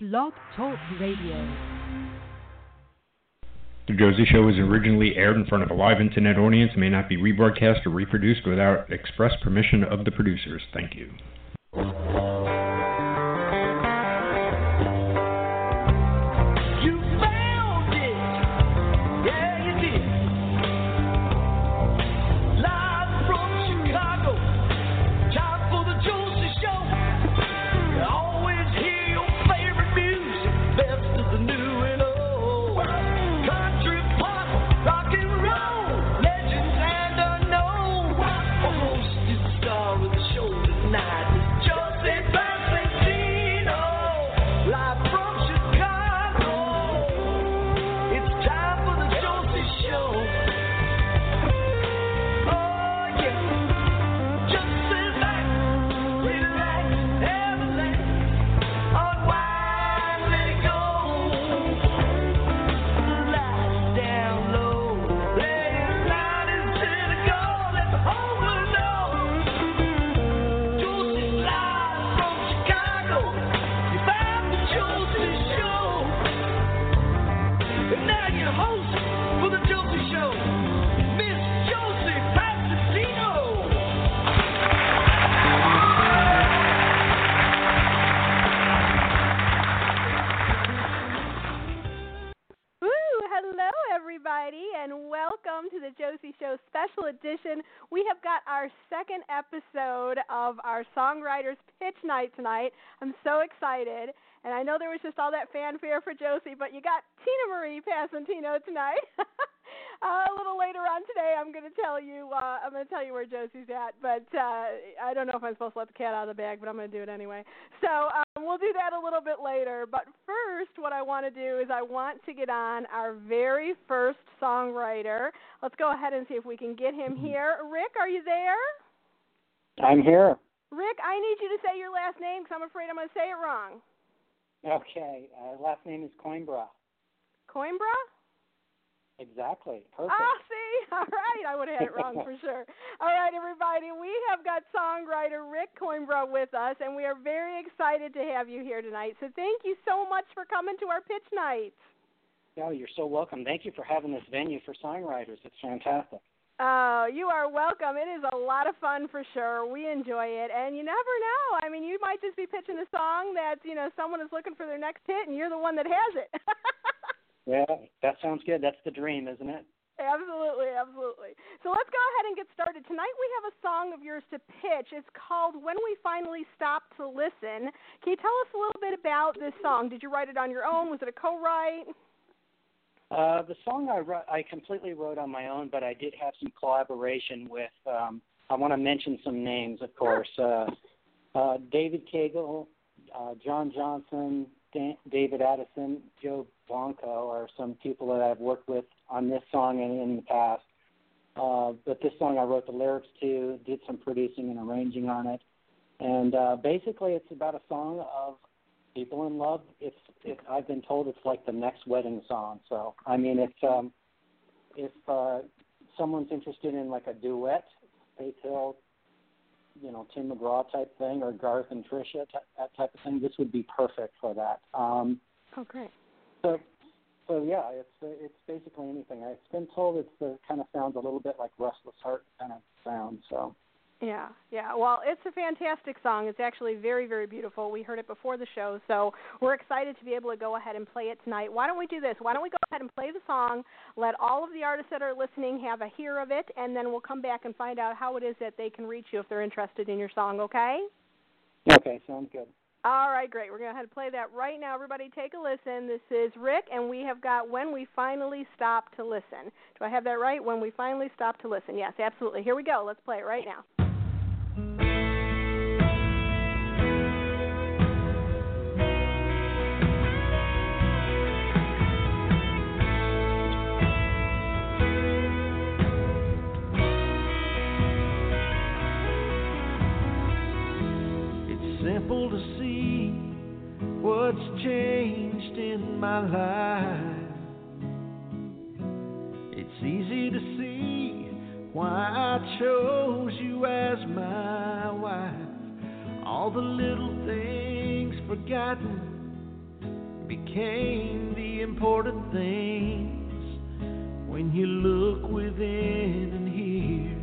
Blog Talk Radio. The Josie Show was originally aired in front of a live internet audience and may not be rebroadcast or reproduced without express permission of the producers. Thank you. Night tonight. I'm so excited, and I know there was just all that fanfare for Josie, but you got Tina Marie Passantino tonight. uh, a little later on today, I'm going to tell you. Uh, I'm going to tell you where Josie's at, but uh, I don't know if I'm supposed to let the cat out of the bag, but I'm going to do it anyway. So um, we'll do that a little bit later. But first, what I want to do is I want to get on our very first songwriter. Let's go ahead and see if we can get him here. Rick, are you there? I'm here. Rick, I need you to say your last name because I'm afraid I'm going to say it wrong. Okay. Uh, last name is Coimbra. Coimbra? Exactly. Perfect. Ah, see? All right. I would have had it wrong for sure. All right, everybody. We have got songwriter Rick Coimbra with us, and we are very excited to have you here tonight. So thank you so much for coming to our pitch night. Oh, you're so welcome. Thank you for having this venue for songwriters. It's fantastic. Oh, you are welcome. It is a lot of fun for sure. We enjoy it, and you never know. I mean, you might just be pitching a song that you know someone is looking for their next hit, and you're the one that has it. Yeah, that sounds good. That's the dream, isn't it? absolutely, absolutely. So let's go ahead and get started. Tonight we have a song of yours to pitch. It's called "When We Finally Stop to Listen." Can you tell us a little bit about this song? Did you write it on your own? Was it a co-write? Uh, the song I wrote, I completely wrote on my own, but I did have some collaboration with. Um, I want to mention some names, of course. Uh, uh, David Cagle, uh, John Johnson, Dan, David Addison, Joe Blanco are some people that I've worked with on this song and in the past. Uh, but this song I wrote the lyrics to, did some producing and arranging on it, and uh, basically it's about a song of people in love. It's it, I've been told it's like the next wedding song. So I mean, it's um, if uh, someone's interested in like a duet, Faith Hill, you know, Tim McGraw type thing, or Garth and Trisha, t- that type of thing, this would be perfect for that. Um, Oh, great. so, so yeah, it's it's basically anything. I've been told it's the kind of sounds a little bit like Restless Heart kind of sound. So. Yeah, yeah. Well, it's a fantastic song. It's actually very, very beautiful. We heard it before the show, so we're excited to be able to go ahead and play it tonight. Why don't we do this? Why don't we go ahead and play the song, let all of the artists that are listening have a hear of it, and then we'll come back and find out how it is that they can reach you if they're interested in your song, okay? Okay, sounds good. All right, great. We're going to have and play that right now. Everybody take a listen. This is Rick, and we have got When We Finally Stop to Listen. Do I have that right? When We Finally Stop to Listen. Yes, absolutely. Here we go. Let's play it right now. Changed in my life. It's easy to see why I chose you as my wife. All the little things forgotten became the important things when you look within and hear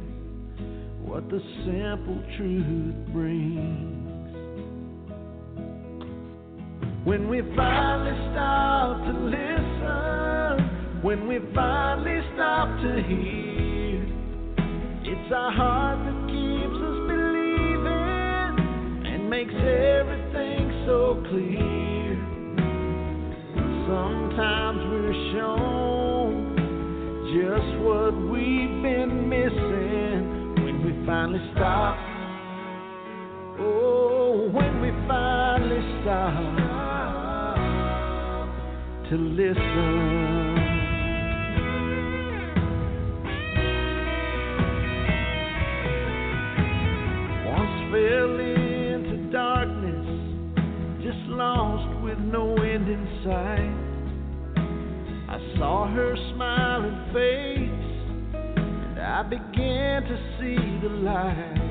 what the simple truth brings. When we finally stop to listen, when we finally stop to hear, it's our heart that keeps us believing and makes everything so clear. Sometimes we're shown just what we've been missing when we finally stop. Oh, when we finally stop to listen. No end in sight. I saw her smiling face, and I began to see the light.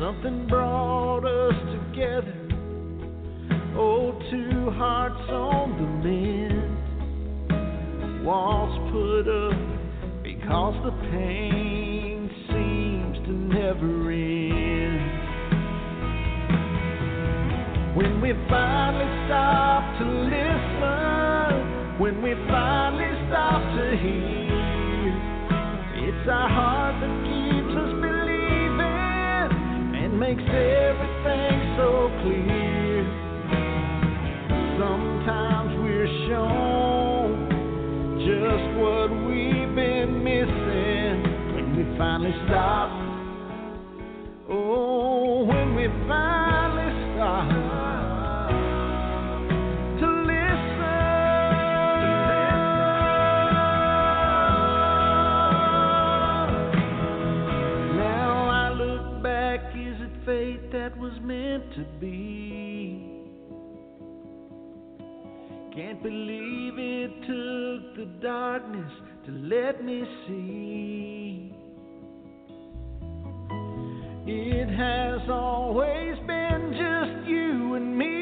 Something brought us together. Oh, two hearts on the mend. Walls put up because the pain seems to never end. When we finally stop to listen, when we finally stop to hear, it's our heart that keeps us believing and makes everything so clear. Sometimes we're shown just what we've been missing when we finally stop. Oh, when we finally to be? Can't believe it took the darkness to let me see. It has always been just you and me.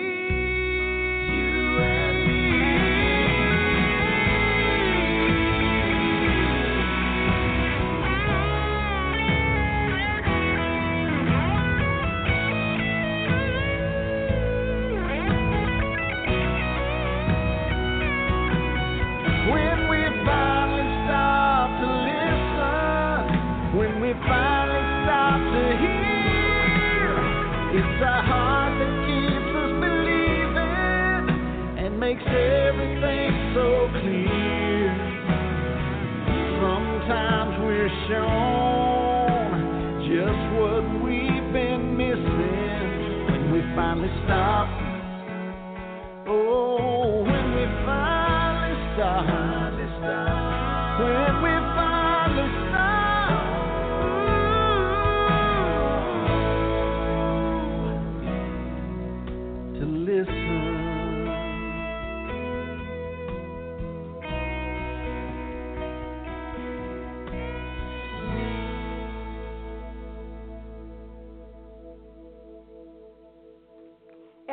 Stop.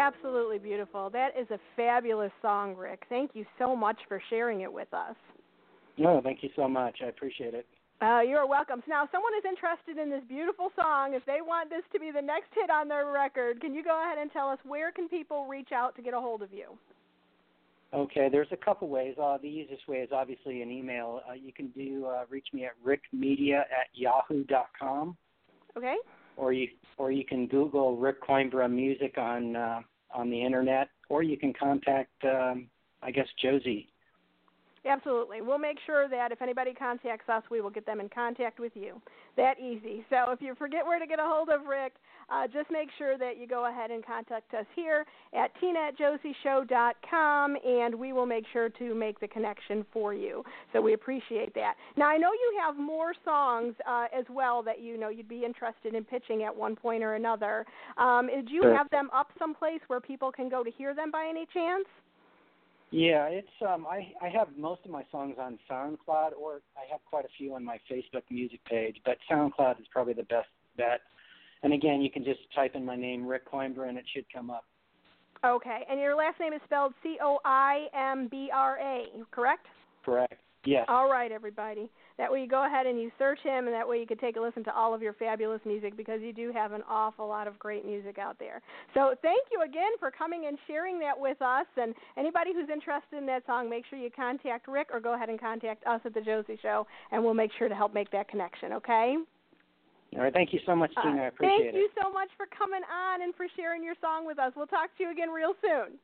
Absolutely beautiful. That is a fabulous song, Rick. Thank you so much for sharing it with us. No, thank you so much. I appreciate it. Uh, you're welcome. So now, if someone is interested in this beautiful song, if they want this to be the next hit on their record, can you go ahead and tell us where can people reach out to get a hold of you? Okay, there's a couple ways. Uh, the easiest way is obviously an email. Uh, you can do uh, reach me at rickmedia at yahoo.com, Okay. or you or you can Google Rick Coimbra music on uh, on the internet, or you can contact um, I guess Josie. Absolutely. We'll make sure that if anybody contacts us, we will get them in contact with you. That easy. So if you forget where to get a hold of Rick, uh, just make sure that you go ahead and contact us here at tina at josieshow.com, and we will make sure to make the connection for you. So we appreciate that. Now, I know you have more songs uh, as well that you know you'd be interested in pitching at one point or another. Um, do you have them up someplace where people can go to hear them by any chance? Yeah, it's um I I have most of my songs on SoundCloud or I have quite a few on my Facebook music page, but SoundCloud is probably the best bet. And again, you can just type in my name Rick Coimbra and it should come up. Okay, and your last name is spelled C O I M B R A, correct? Correct. Yes. All right, everybody. That way you go ahead and you search him, and that way you can take a listen to all of your fabulous music because you do have an awful lot of great music out there. So thank you again for coming and sharing that with us. And anybody who's interested in that song, make sure you contact Rick or go ahead and contact us at the Josie Show, and we'll make sure to help make that connection. Okay? All right. Thank you so much, Tina. I Uh, appreciate thank it. Thank you so much for coming on and for sharing your song with us. We'll talk to you again real soon.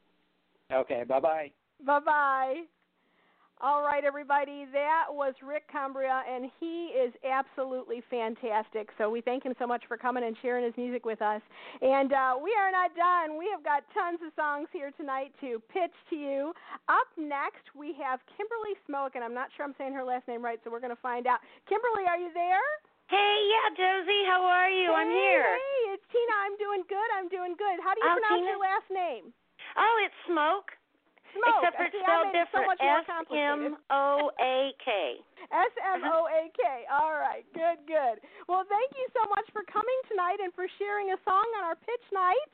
Okay. Bye bye. Bye bye. All right, everybody. That was Rick Coimbra, and he is absolutely fantastic. So we thank him so much for coming and sharing his music with us. And uh, we are not done. We have got tons of songs here tonight to pitch to you. Up next, we have Kimberly Smoak, and I'm not sure I'm saying her last name right, so we're going to find out. Kimberly, are you there? Hey, yeah, Josie, how are you? I'm here. Hey, it's Tina. I'm doing good. I'm doing good. How do you Oh, pronounce Tina? your last name? Oh, it's Smoak. Smoak. Except for it's See, spelled made it so different. S. M O A K. S M O A K. All right, good, good. Well, thank you so much for coming tonight and for sharing a song on our pitch night.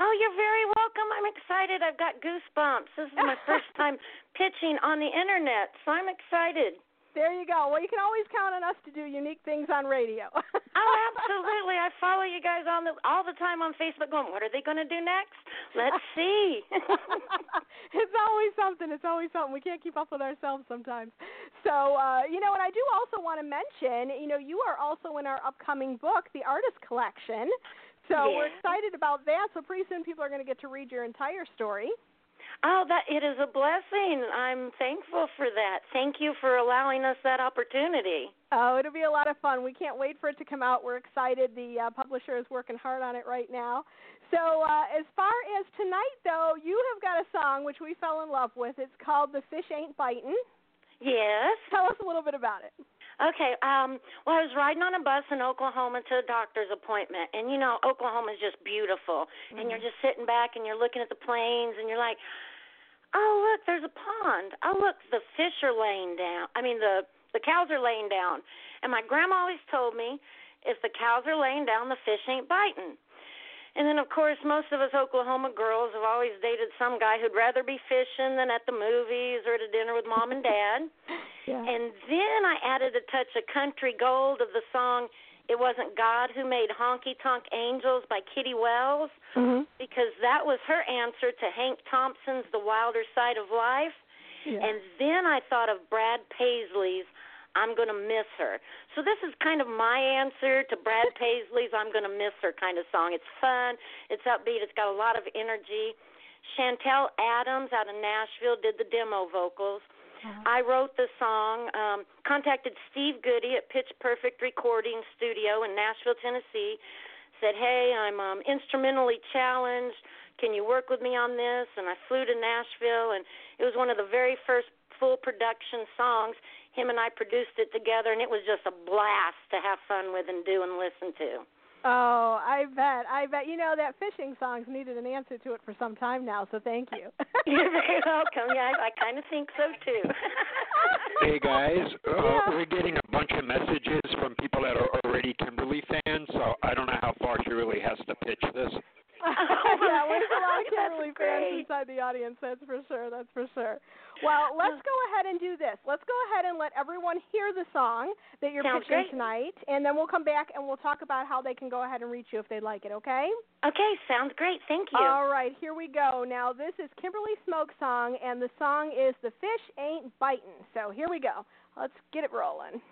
Oh, you're very welcome. I'm excited. I've got goosebumps. This is my first time pitching on the internet, so I'm excited. There you go. Well, you can always count on us to do unique things on radio. Oh, absolutely. I follow you guys on the all the time on Facebook going, What are they gonna do next? Let's see. it's always something. It's always something. We can't keep up with ourselves sometimes. So, uh, you know, and I do also want to mention, you know, you are also in our upcoming book, The Artist Collection. So we're excited about that. So pretty soon people are going to get to read your entire story. Oh, that it is a blessing. I'm thankful for that. Thank you for allowing us that opportunity. Oh, it'll be a lot of fun. We can't wait for it to come out. We're excited. The uh, publisher is working hard on it right now. So, uh, as far as tonight, though, you have got a song which we fell in love with. It's called "The Fish Ain't Bitin'." Yes. Tell us a little bit about it. Okay. Um, well, I was riding on a bus in Oklahoma to a doctor's appointment, and you know, Oklahoma is just beautiful. And you're just sitting back and you're looking at the plains, and you're like, "Oh, look, there's a pond. Oh, look, the fish are laying down. I mean, the the cows are laying down." And my grandma always told me, "If the cows are laying down, the fish ain't biting." And then, of course, most of us Oklahoma girls have always dated some guy who'd rather be fishing than at the movies or at a dinner with mom and dad. Yeah. And then I added a touch of country gold of the song It Wasn't God Who Made Honky Tonk Angels by Kitty Wells mm-hmm. because that was her answer to Hank Thompson's The Wilder Side of Life. yeah. And then I thought of Brad Paisley's I'm going to miss her. So this is kind of my answer to Brad Paisley's I'm going to miss her kind of song. It's fun, it's upbeat, it's got a lot of energy. Chantel Adams out of Nashville did the demo vocals. I wrote the song, um, contacted Steve Goody at Pitch Perfect Recording Studio in Nashville, Tennessee. Said, "Hey, I'm um, instrumentally challenged. Can you work with me on this?" And I flew to Nashville, and it was one of the very first full production songs. Him and I produced it together, and it was just a blast to have fun with and do and listen to. Oh, I bet. I bet. You know that fishing song's needed an answer to it for some time now. So thank you. You're very welcome. Yeah, I, I kind of think so too. Hey guys, uh, Yeah. we're getting a bunch of messages from people that are already Kimberly fans, so I don't know how far she really has to pitch this. yeah, there's a lot of Kimberly fans inside the audience. That's for sure. That's for sure. Well, let's go ahead and do this. Let's go ahead and let everyone hear the song that you're Sounds pitching great. tonight, and then we'll come back and we'll talk about how they can go ahead and reach you if they'd like it. Okay? okay, sounds great. Thank you. All right, here we go. Now this is Kimberly Smoak song, and the song is "The Fish Ain't Bitin'." So here we go. Let's get it rolling.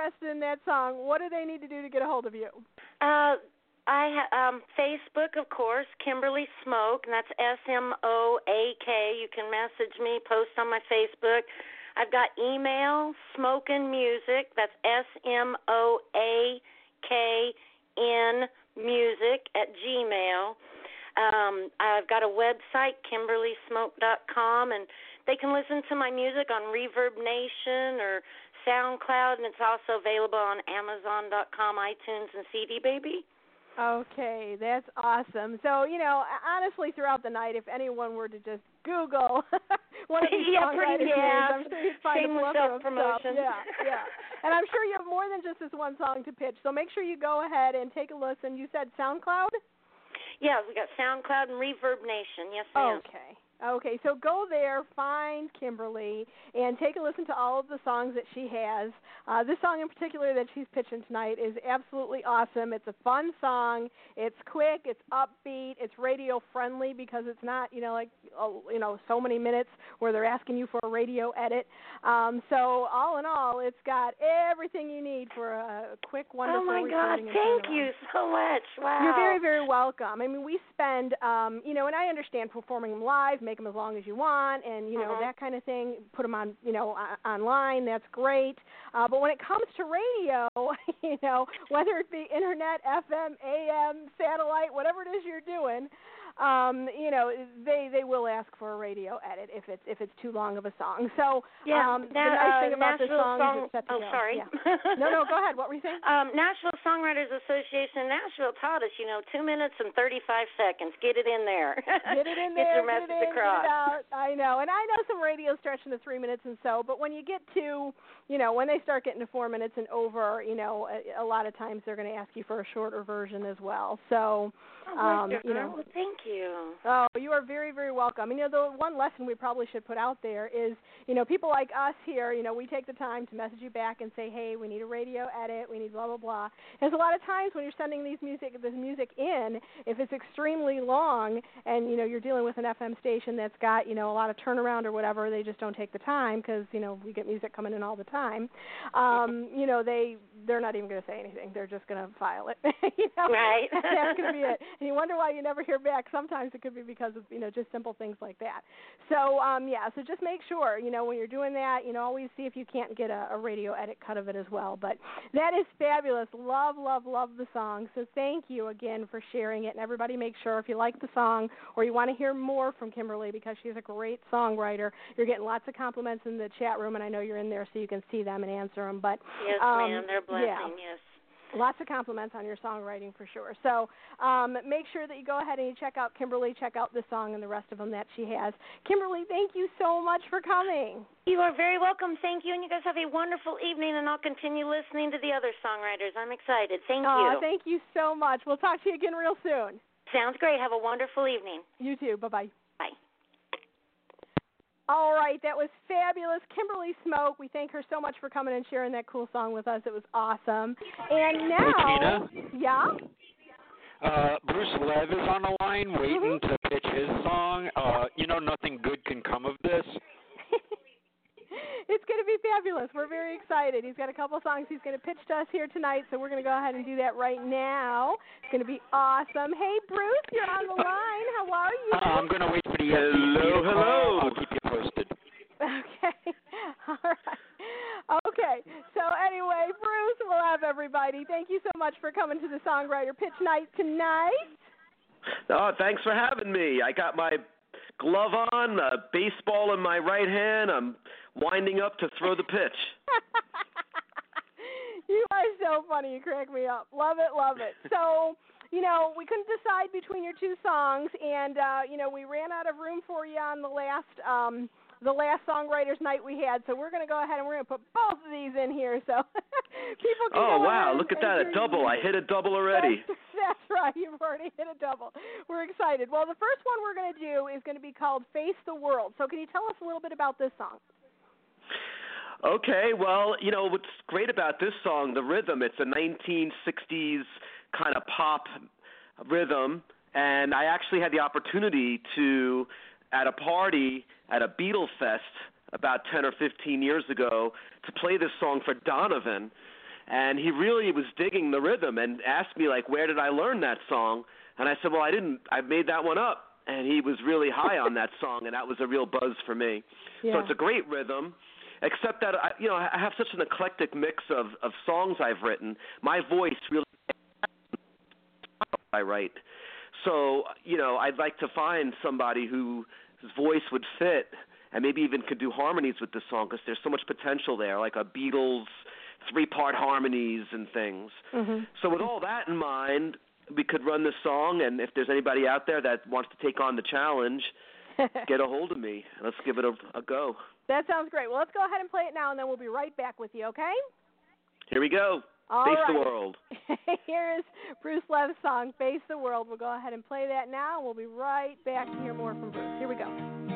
Interested in that song, what do they need to do to get a hold of you? Uh, I um Facebook, of course, Kimberly Smoak, and that's S M O A K. You can message me, post on my Facebook. I've got email, Smokin' Music. That's S M O A K N Music at Gmail. Um, I've got a website, KimberlySmoak.com, and they can listen to my music on Reverb Nation or SoundCloud, and it's also available on Amazon.com, iTunes, and CD Baby. Okay, that's awesome. So, you know, honestly, throughout the night, if anyone were to just Google one of these Yeah, pretty- names. I'm sure you'd find Shameless a plethora of self-promotion. stuff. Yeah, yeah. And I'm sure you have more than just this one song to pitch. So make sure you go ahead and take a listen. You said SoundCloud? Yeah, we got SoundCloud and Reverb Nation. Yes, ma'am. Okay. Okay, so go there, find Kimberly, and take a listen to all of the songs that she has. Uh, this song in particular that she's pitching tonight is absolutely awesome. It's a fun song. It's quick. It's upbeat. It's radio friendly because it's not, you know, like oh, you know, so many minutes where they're asking you for a radio edit. Um, so all in all, it's got everything you need for a quick, wonderful Oh my God! Thank you so much. Wow. You're very, very welcome. I mean, we spend, um, you know, and I understand performing live, make them as long as you want, and you know Mhm. that kind of thing. Put them on, you know, online. That's great. Uh, but when it comes to radio, you know, whether it be internet, FM, AM, satellite, whatever it is you're doing, um, you know, they they will ask for a radio edit if it's if it's too long of a song. So Yeah. um, the nice uh, thing about this Nashville song, song. is it's oh, go. sorry. Yeah. No, no, go ahead. What were you saying? Um, Nashville Songwriters Association in Nashville taught us, you know, two minutes and 35 seconds. Get it in there. Get it in there. Get your get message it in, across. get out. I know, and I know some radios stretch into three minutes and so, but when you get to, you know, when they start getting to four minutes and over, you know, a, a lot of times they're going to ask you for a shorter version as well. So, Oh, um, you know. Well, thank you. Oh, you are very, very welcome. And you know, the one lesson we probably should put out there is, you know, people like us here, you know, we take the time to message you back and say, hey, we need a radio edit, we need blah blah blah. There's a lot of times when you're sending these music, this music in, if it's extremely long, and you know, you're dealing with an FM station that's got, you know, a lot of turnaround or whatever, they just don't take the time because, you know, we get music coming in all the time. Um, you know, they they're not even going to say anything. They're just going to file it. you know, Right. that's going to be it. And you wonder why you never hear back. Sometimes it could be because of you know just simple things like that. So um, yeah, so just make sure you know when you're doing that, you know always see if you can't get a, a radio edit cut of it as well. But that is fabulous. Love, love, love the song. So thank you again for sharing it. And everybody, make sure if you like the song or you want to hear more from Kimberly because she's a great songwriter. You're getting lots of compliments in the chat room, and I know you're in there so you can see them and answer them. But Yes, um, ma'am. They're blessing. yeah. Yes. Lots of compliments on your songwriting for sure. So um, make sure that you go ahead and you check out Kimberly, check out this song and the rest of them that she has. Kimberly, thank you so much for coming. You are very welcome. Thank you, and you guys have a wonderful evening. And I'll continue listening to the other songwriters. I'm excited. Thank you. Thank you so much. We'll talk to you again real soon. Sounds great. Have a wonderful evening. You too. Bye bye bye. All right, that was fabulous. Kimberly Smoak, we thank her so much for coming and sharing that cool song with us. It was awesome. And now, yeah? Uh, Bruce Lev is on the line waiting to pitch his song. Uh, you know, nothing good can come of this. It's going to be fabulous. We're very excited. He's got a couple songs he's going to pitch to us here tonight, so we're going to go ahead and do that right now. It's going to be awesome. Hey, Bruce, you're on the line. How are you? Uh, I'm going to wait for the Hello, FCC hello. I'll keep you posted. Okay. All right. Okay. So anyway, Bruce, we'll have everybody. Thank you so much for coming to the songwriter pitch night tonight. Oh, thanks for having me. I got my glove on, a baseball in my right hand. I'm winding up to throw the pitch. you are so funny. You crack me up. Love it, love it. So, you know, we couldn't decide between your two songs, and uh, you know, we ran out of room for you on the last um, the last songwriters night we had. So we're going to go ahead and we're going to put both of these in here, so people can. Oh wow, look at that, a double. I hit a double already. That's, that's right. You've already hit a double. We're excited. Well, the first one we're going to do is going to be called Face the World. So, can you tell us a little bit about this song? Okay, well, you know what's great about this song, the rhythm. It's a 1960s kind of pop rhythm, and I actually had the opportunity to at a party at a Beatle Fest about 10 or 15 years ago to play this song for Donovan, and he really was digging the rhythm and asked me like, "Where did I learn that song?" And I said, "Well, I didn't. I made that one up." And he was really high on that song, and that was a real buzz for me. Yeah. So it's a great rhythm. Except that I, you know, I have such an eclectic mix of of songs I've written. My voice really I write. So, you know, I'd like to find somebody whose voice would fit and maybe even could do harmonies with the song because there's so much potential there, like a Beatles three-part harmonies and things. Mhm. So with all that in mind, we could run the song and if there's anybody out there that wants to take on the challenge, get a hold of me. Let's give it a, a go. That sounds great. Well, let's go ahead and play it now, and then we'll be right back with you. Okay? Here we go. All Face the world. Here is Bruce Lev's song, Face the World. We'll go ahead and play that now, and we'll be right back to hear more from Bruce. Here we go.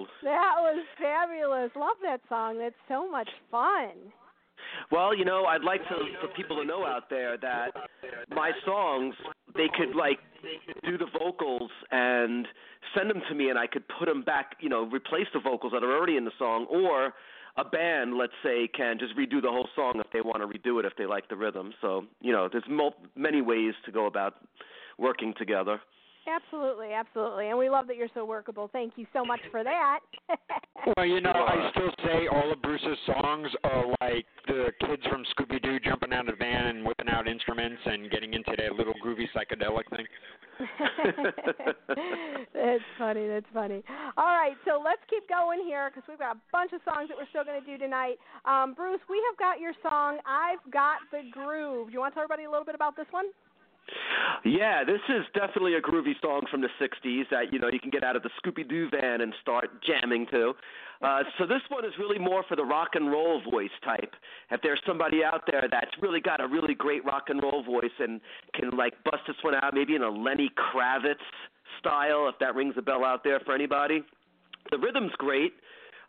World. That was fabulous. Love that song. That's so much fun. Well, you know, I'd like to for people to know out there that my songs they could like do the vocals and send them to me, and I could put them back. You know, replace the vocals that are already in the song, or a band, let's say, can just redo the whole song if they want to redo it if they like the rhythm. So, you know, there's mul- many ways to go about working together. Absolutely, absolutely. And we love that you're so workable. Thank you so much for that. Well, you know, I still say all of Bruce's songs are like the kids from Scooby Doo jumping out of the van and whipping out instruments and getting into that little groovy psychedelic thing. that's funny. That's funny. All right, so let's keep going here because we've got a bunch of songs that we're still going to do tonight. Um, Bruce, we have got your song "I've Got the Groove." Do you want to tell everybody a little bit about this one? Yeah, this is definitely a groovy song from the '60s that you know you can get out of the Scooby Doo van and start jamming to. Uh, so this one is really more for the rock and roll voice type. If there's somebody out there that's really got a really great rock and roll voice and can like bust this one out, maybe in a Lenny Kravitz style, if that rings a bell out there for anybody. The rhythm's great.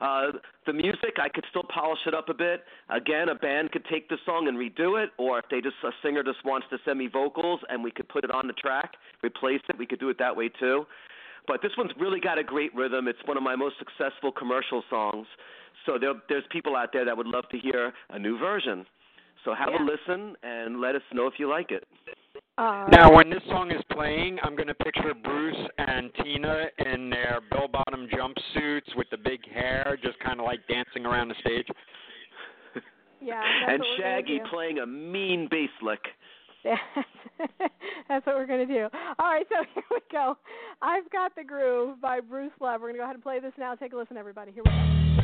Uh, the music, I could still polish it up a bit. Again, a band could take the song and redo it, or if they just a singer just wants to send me vocals and we could put it on the track, replace it, we could do it that way too. But this one's really got a great rhythm. It's one of my most successful commercial songs. So there, there's people out there that would love to hear a new version. So have Yeah. a listen and let us know if you like it. All Now, when this song is playing, I'm going to picture Bruce and Tina in their bell bottom jumpsuits with the big hair, just kind of like dancing around the stage. Yeah, that's and what we're gonna Shaggy playing a mean bass lick. That's what we're going to do. All right, so here we go. I've Got the Groove by Bruce Love. We're going to go ahead and play this now. Take a listen, everybody. Here we go.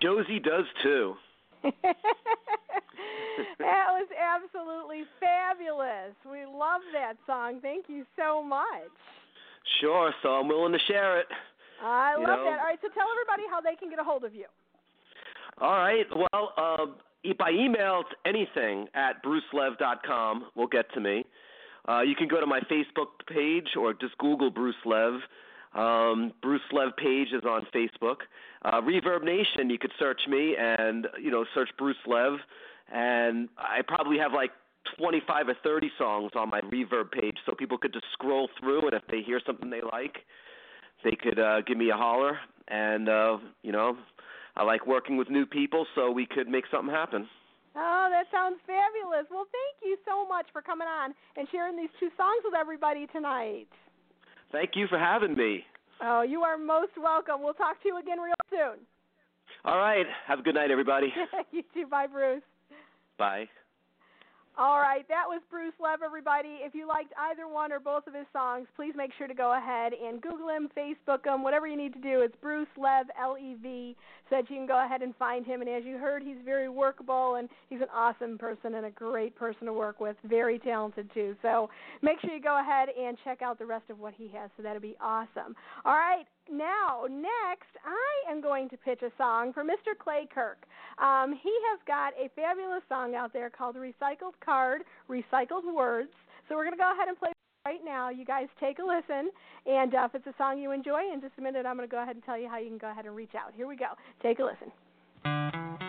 Josie does too. that was absolutely fabulous. We love that song. Thank you so much. Sure, so I'm willing to share it. I love know. that. All right, so tell everybody how they can get a hold of you. All right. Well, e- by email, it's anything at brucelev.com will get to me. Uh, you can go to my Facebook page or just Google Bruce Lev. Um, Bruce Lev page is on Facebook. Uh, Reverb Nation, you could search me and you know search Bruce Lev, and I probably have like 25 or 30 songs on my Reverb page, so people could just scroll through, and if they hear something they like, they could uh, give me a holler. And uh, you know, I like working with new people, so we could make something happen. Oh, that sounds fabulous. Well, thank you so much for coming on and sharing these two songs with everybody tonight. Thank you for having me. Oh, you are most welcome. We'll talk to you again real soon. All right. Have a good night, everybody. you too. Bye, Bruce. Bye. All right, that was Bruce Lev, everybody. If you liked either one or both of his songs, please make sure to go ahead and Google him, Facebook him, whatever you need to do. It's Bruce Lev, L E V, so that you can go ahead and find him. And as you heard, he's very workable and he's an awesome person and a great person to work with. Very talented, too. So make sure you go ahead and check out the rest of what he has, so that'll be awesome. All right, now, next, I am going to pitch a song for Mr. Clay Kirk. Um, he has got a fabulous song out there called Recycled Card, Recycled Words. So we're going to go ahead and play right now. You guys take a listen. And uh, if it's a song you enjoy, in just a minute, I'm going to go ahead and tell you how you can go ahead and reach out. Here we go. Take a listen.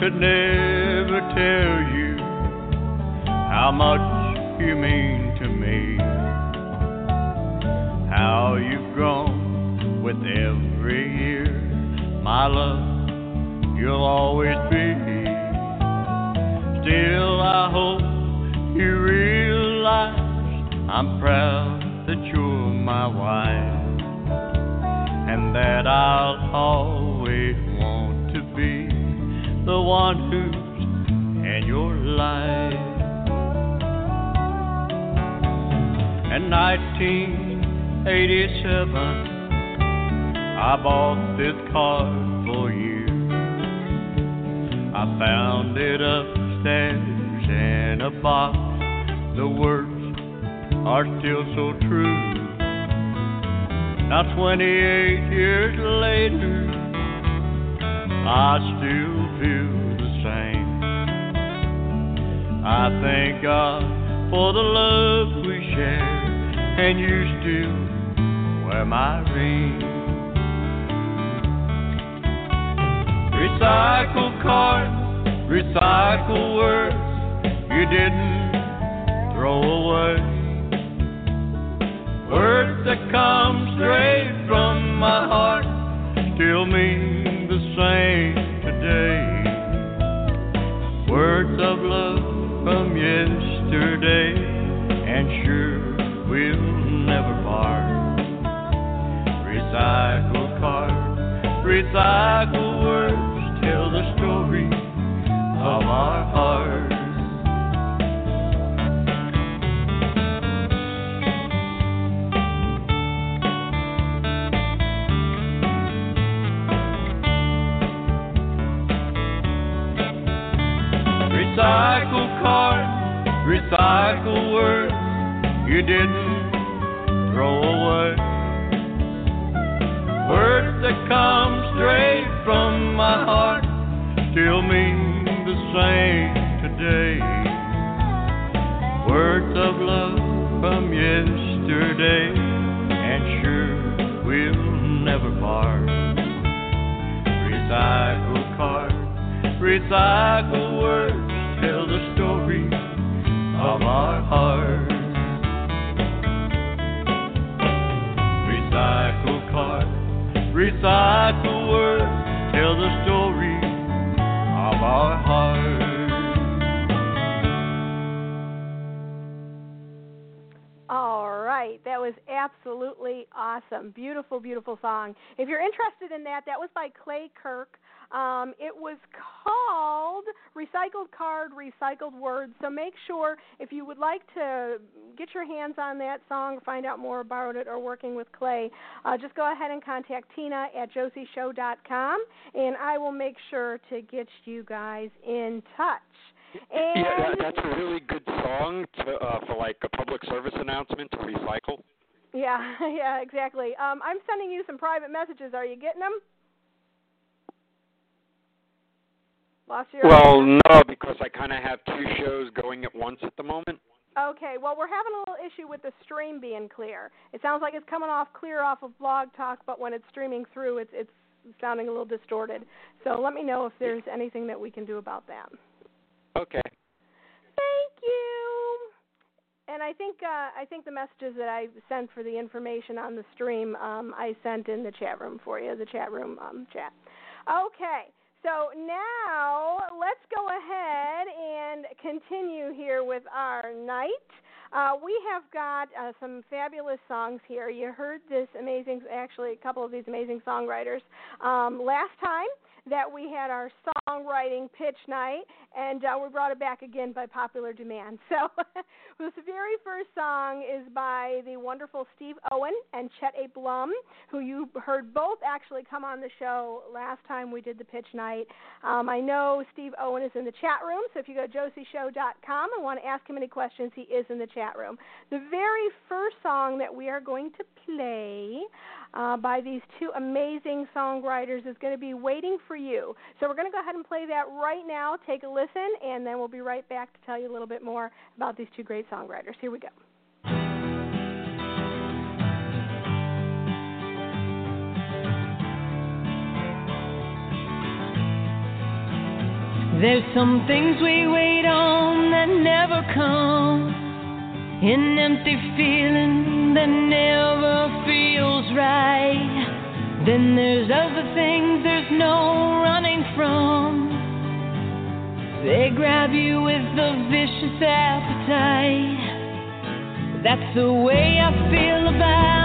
Could never tell you how much you mean to me. How you've grown with every year. My love, you'll always be. Still, I hope you realize I'm proud that you're my wife and that I'll always want to be the one who's in your life. In 1987, I bought this card for you. I found it upstairs in a box. The words are still so true. Now 28 years later, I still feel the same. I thank God for the love we share, and you still wear my ring. Recycle cards, recycle words you didn't throw away. Words that come straight from my heart still mean recycle words, tell the story of our hearts. Recycle cards, recycle words you didn't throw away. Words that come heart still mean the same today. Words of love from yesterday, and sure we'll never part. Recycle cards, recycle words tell the story of our hearts. Recycle cards, recycle words our. All right, that was absolutely awesome. Beautiful, beautiful song. If you're interested in that, that was by Clay Kirk. Um, it was called Recycled Card, Recycled Words. So make sure if you would like to get your hands on that song, find out more about it, or working with Clay, uh, just go ahead and contact Tina at josieshow.com, and I will make sure to get you guys in touch. And Yeah, that, that's a really good song to, uh, for like a public service announcement to recycle. yeah, yeah, exactly. Um, I'm sending you some private messages. Are you getting them? Lost your Well, no, because I kind of have two shows going at once at the moment. Okay, well, we're having a little issue with the stream being clear. It sounds like it's coming off clear off of Blog Talk, but when it's streaming through, it's it's sounding a little distorted. So let me know if there's anything that we can do about that. Okay. Thank you. And I think uh, I think the messages that I sent for the information on the stream, um, I sent in the chat room for you, the chat room um, chat. Okay. So now let's go ahead and continue here with our night. Uh, we have got uh, some fabulous songs here. You heard this amazing, actually, a couple of these amazing songwriters um, last time that we had our songwriting pitch night, and uh, we brought it back again by popular demand. So, this very first song is by the wonderful Steve Owen and Chet A. Blum, who you heard both actually come on the show last time we did the pitch night. Um, I know Steve Owen is in the chat room, so if you go to josieshow.com and want to ask him any questions, he is in the chat room. The very first song that we are going to play uh, by these two amazing songwriters is going to be Waiting for You. So we're going to go ahead and play that right now. Take a listen, and then we'll be right back to tell you a little bit more about these two great songwriters. Here we go. There's some things we wait on that never come. An empty feeling that never feels right. Then there's other things there's no running from. They grab you with a vicious appetite. That's the way I feel about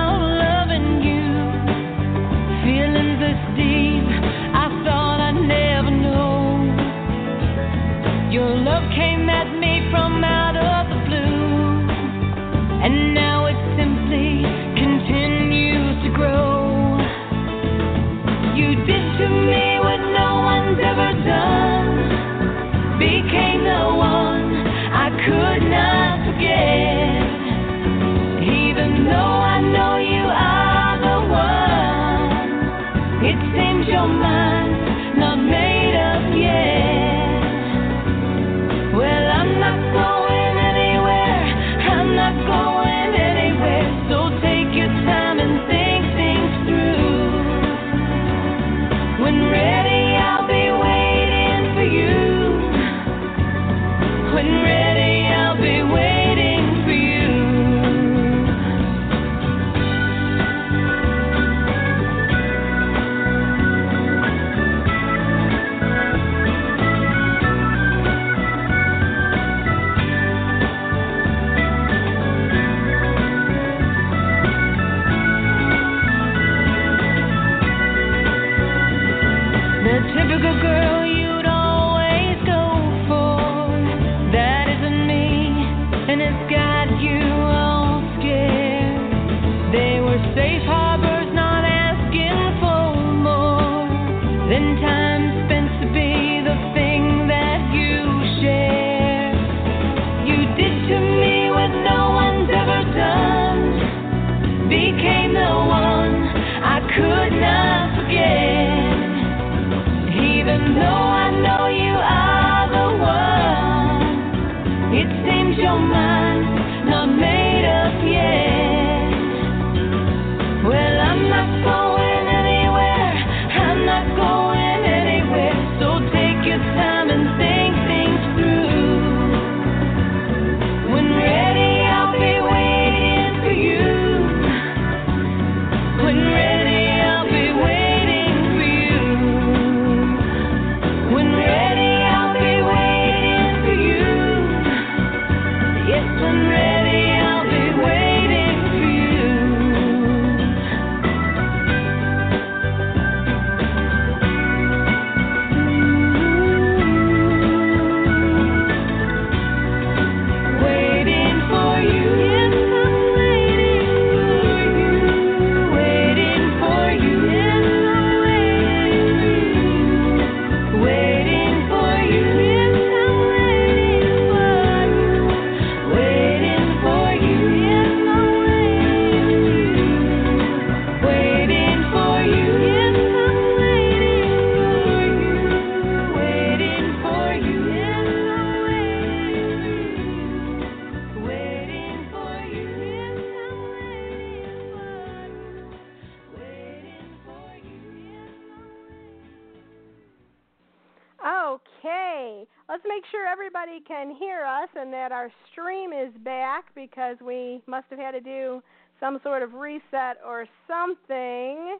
that our stream is back because we must have had to do some sort of reset or something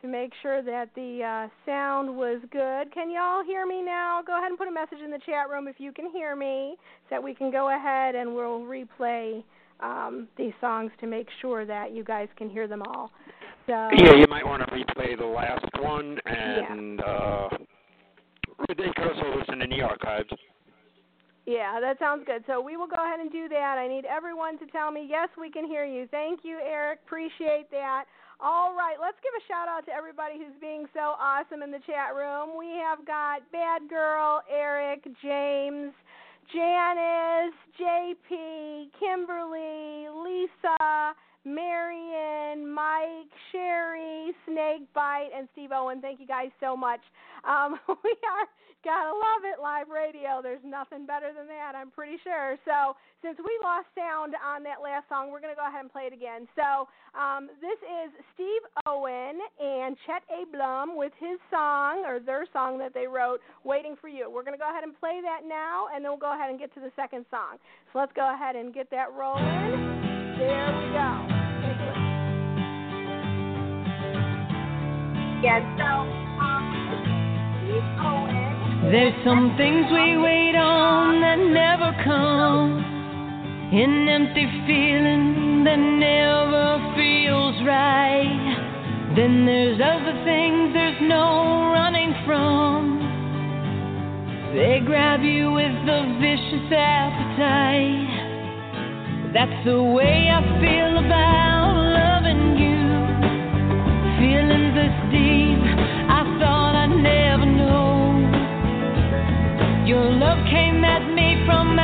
to make sure that the uh, sound was good. Can y'all hear me now? Go ahead and put a message in the chat room if you can hear me so that we can go ahead and we'll replay um, these songs to make sure that you guys can hear them all. So, Yeah, you might want to replay the last one, and uh, they could also listen in the archives. Yeah, that sounds good. So we will go ahead and do that. I need everyone to tell me, yes, we can hear you. Thank you, Eric. Appreciate that. All right, let's give a shout out to everybody who's being so awesome in the chat room. We have got Bad Girl, Eric, James, Janice, JP, Kimberly, Lisa, Marion, Mike, Sherry, Snakebite, and Steve Owen. Thank you guys so much. Um, we are gotta love it live radio. There's nothing better than that, I'm pretty sure. So since we lost sound on that last song, we're gonna go ahead and play it again. So um, this is Steve Owen and Chet A. Blum with his song or their song that they wrote, "Waiting for You." We're gonna go ahead and play that now, and then we'll go ahead and get to the second song. So let's go ahead and get that rolling. There we go. Yeah, so um, There's some things we wait on that never come. An empty feeling that never feels right. Then there's other things there's no running from. They grab you with a vicious appetite. That's the way I feel about loving you. Feelings this deep, I thought I'd never know. Your love came at me from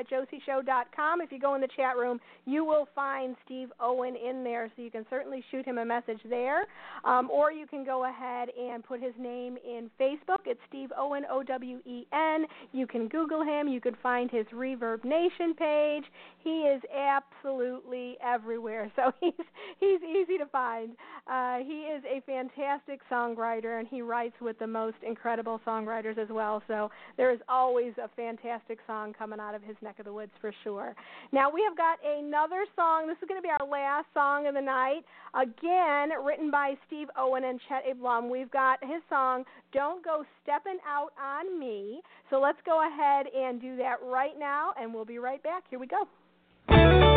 at josieshow.com, if you go in the chat room, you will find Steve Owen in there. So you can certainly shoot him a message there. Um, or you can go ahead and put his name in Facebook. It's Steve Owen, O W E N. You can Google him. You can find his Reverb Nation page. He is absolutely everywhere. So he's, he's easy to find. Uh, he is a fantastic songwriter, and he writes with the most incredible songwriters as well. So there is always a fantastic song coming out of his neck of the woods for sure. Now we have got another song. This is going to be our last song of the night. Again, written by Steve Owen and Chet A. Blum. We've got his song "Don't Go Stepping Out on Me." So let's go ahead and do that right now, and we'll be right back. Here we go.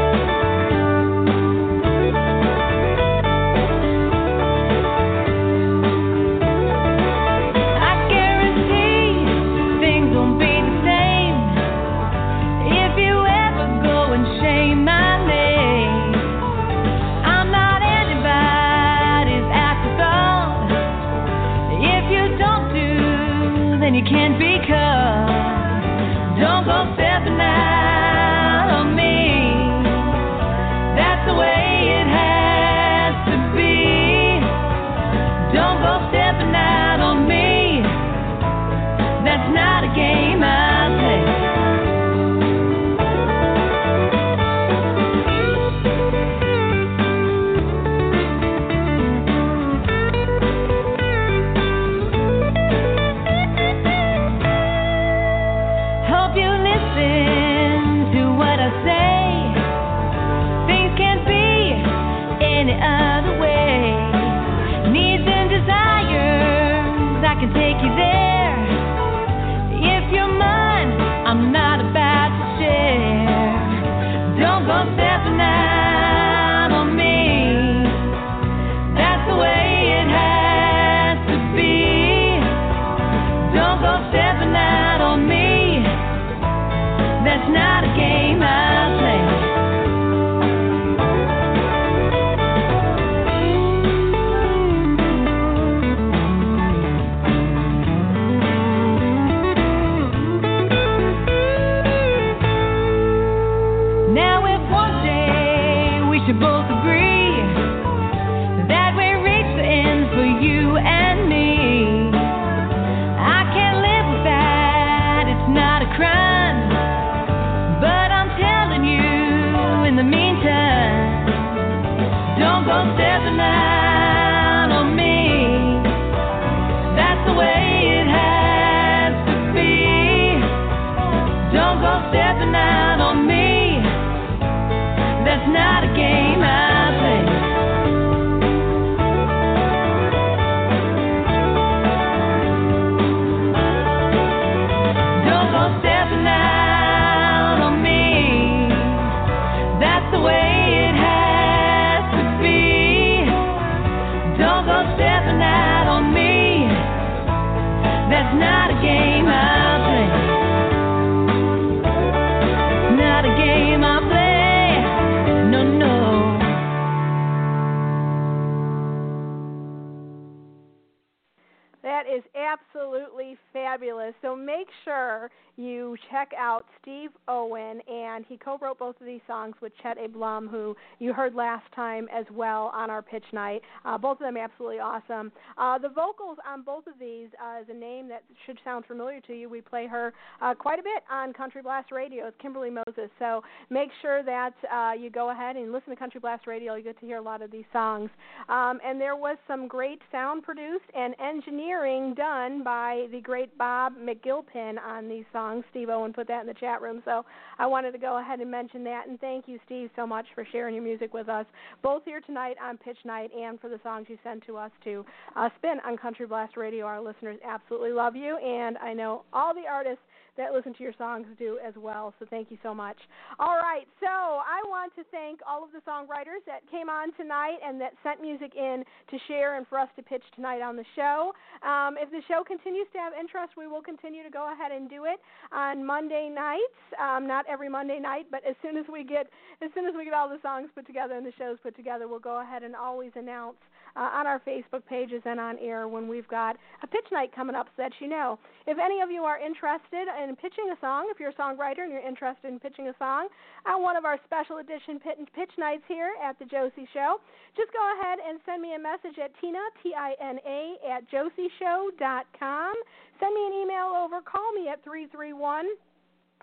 And he co wrote both of these songs with Chet A. Blum, who you heard last time as well on our pitch night. Uh, both of them absolutely awesome. Uh, the vocals on both of these uh, is a name that should sound familiar to you. We play her uh, quite a bit on Country Blast Radio. It's Kimberly Smoak. So make sure that uh, you go ahead and listen to Country Blast Radio. You get to hear a lot of these songs. Um, and there was some great sound produced and engineering done by the great Bob McGilpin on these songs. Steve Owen put that in the chat room. So I wanted to go ahead and mention that. And thank you, Steve, so much for sharing your music with us, both here tonight on Pitch Night and for the songs you send to us to uh, spin on Country Blast Radio. Our listeners absolutely love you, and I know all the artists that listen to your songs do as well. So thank you so much. All right, so I want to thank all of the songwriters that came on tonight and that sent music in to share and for us to pitch tonight on the show. Um, if the show continues to have interest, we will continue to go ahead and do it on Monday nights. Um, not every Monday night, but as soon as we get as soon as we get all the songs put together and the shows put together, we'll go ahead and always announce uh, on our Facebook pages and on air when we've got a pitch night coming up so that you know. If any of you are interested in pitching a song, if you're a songwriter and you're interested in pitching a song on one of our special edition pitch nights here at the Josie Show, just go ahead and send me a message at Tina, T I N A, at josieshow.com. Send me an email over, call me at 331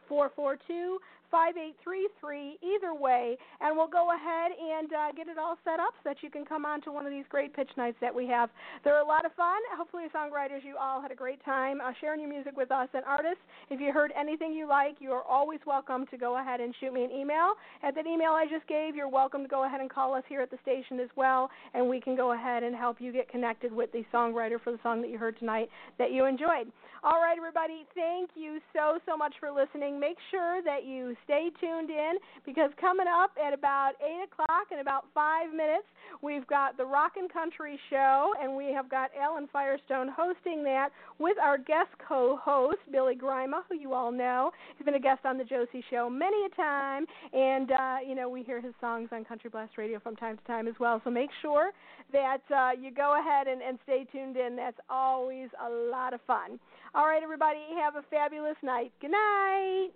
442 5833 either way and we'll go ahead and uh, get it all set up so that you can come on to one of these great pitch nights that we have. They're a lot of fun. Hopefully songwriters you all had a great time uh, sharing your music with us. And artists if you heard anything you like you are always welcome to go ahead and shoot me an email. At that email i just gave you're welcome to go ahead and call us here at the station as well and we can go ahead and help you get connected with the songwriter for the song that you heard tonight that you enjoyed. All right everybody thank you so so much for listening. Make sure that you stay tuned in because coming up at about 8 o'clock in about five minutes, we've got the Rock and Country Show, and we have got Alan Firestone hosting that with our guest co host, Billy Grima, who you all know. He's been a guest on The Josie Show many a time, and, uh, you know, we hear his songs on Country Blast Radio from time to time as well. So make sure that uh, you go ahead and, and stay tuned in. That's always a lot of fun. All right, everybody, have a fabulous night. Good night.